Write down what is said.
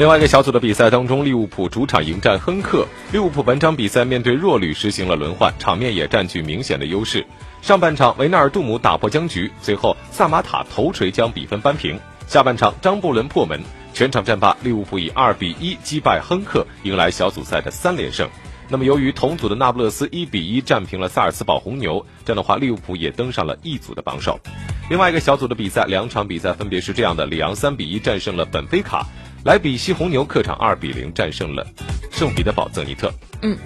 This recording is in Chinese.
另外一个小组的比赛当中，利物浦主场迎战亨克。利物浦本场比赛面对弱旅实行了轮换，场面也占据明显的优势。上半场维纳尔杜姆打破僵局，随后萨马塔头锤将比分扳平。下半场张伯伦破门，全场战罢，利物浦以二比一击败亨克，迎来小组赛的三连胜。那么由于同组的那不勒斯一比一战平了萨尔茨堡红牛，这样的话利物浦也登上了一组的榜首。另外一个小组的比赛，两场比赛分别是这样的：里昂三比一战胜了本菲卡。莱比锡红牛客场二比零战胜了圣彼得堡泽尼特。嗯。